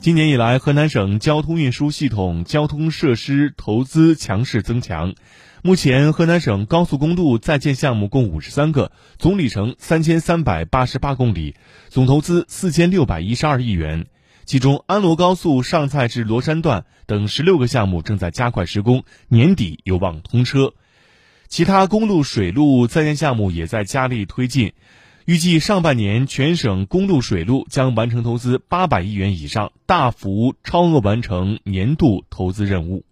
今年以来，河南省交通运输系统交通设施投资强势增强。目前，河南省高速公路在建项目共五十三个，总里程三千三百八十八公里，总投资四千六百一十二亿元。其中，安罗高速上蔡至罗山段等十六个项目正在加快施工，年底有望通车。其他公路、水路在建项目也在加力推进。预计上半年全省公路、水路将完成投资八百亿元以上，大幅超额完成年度投资任务。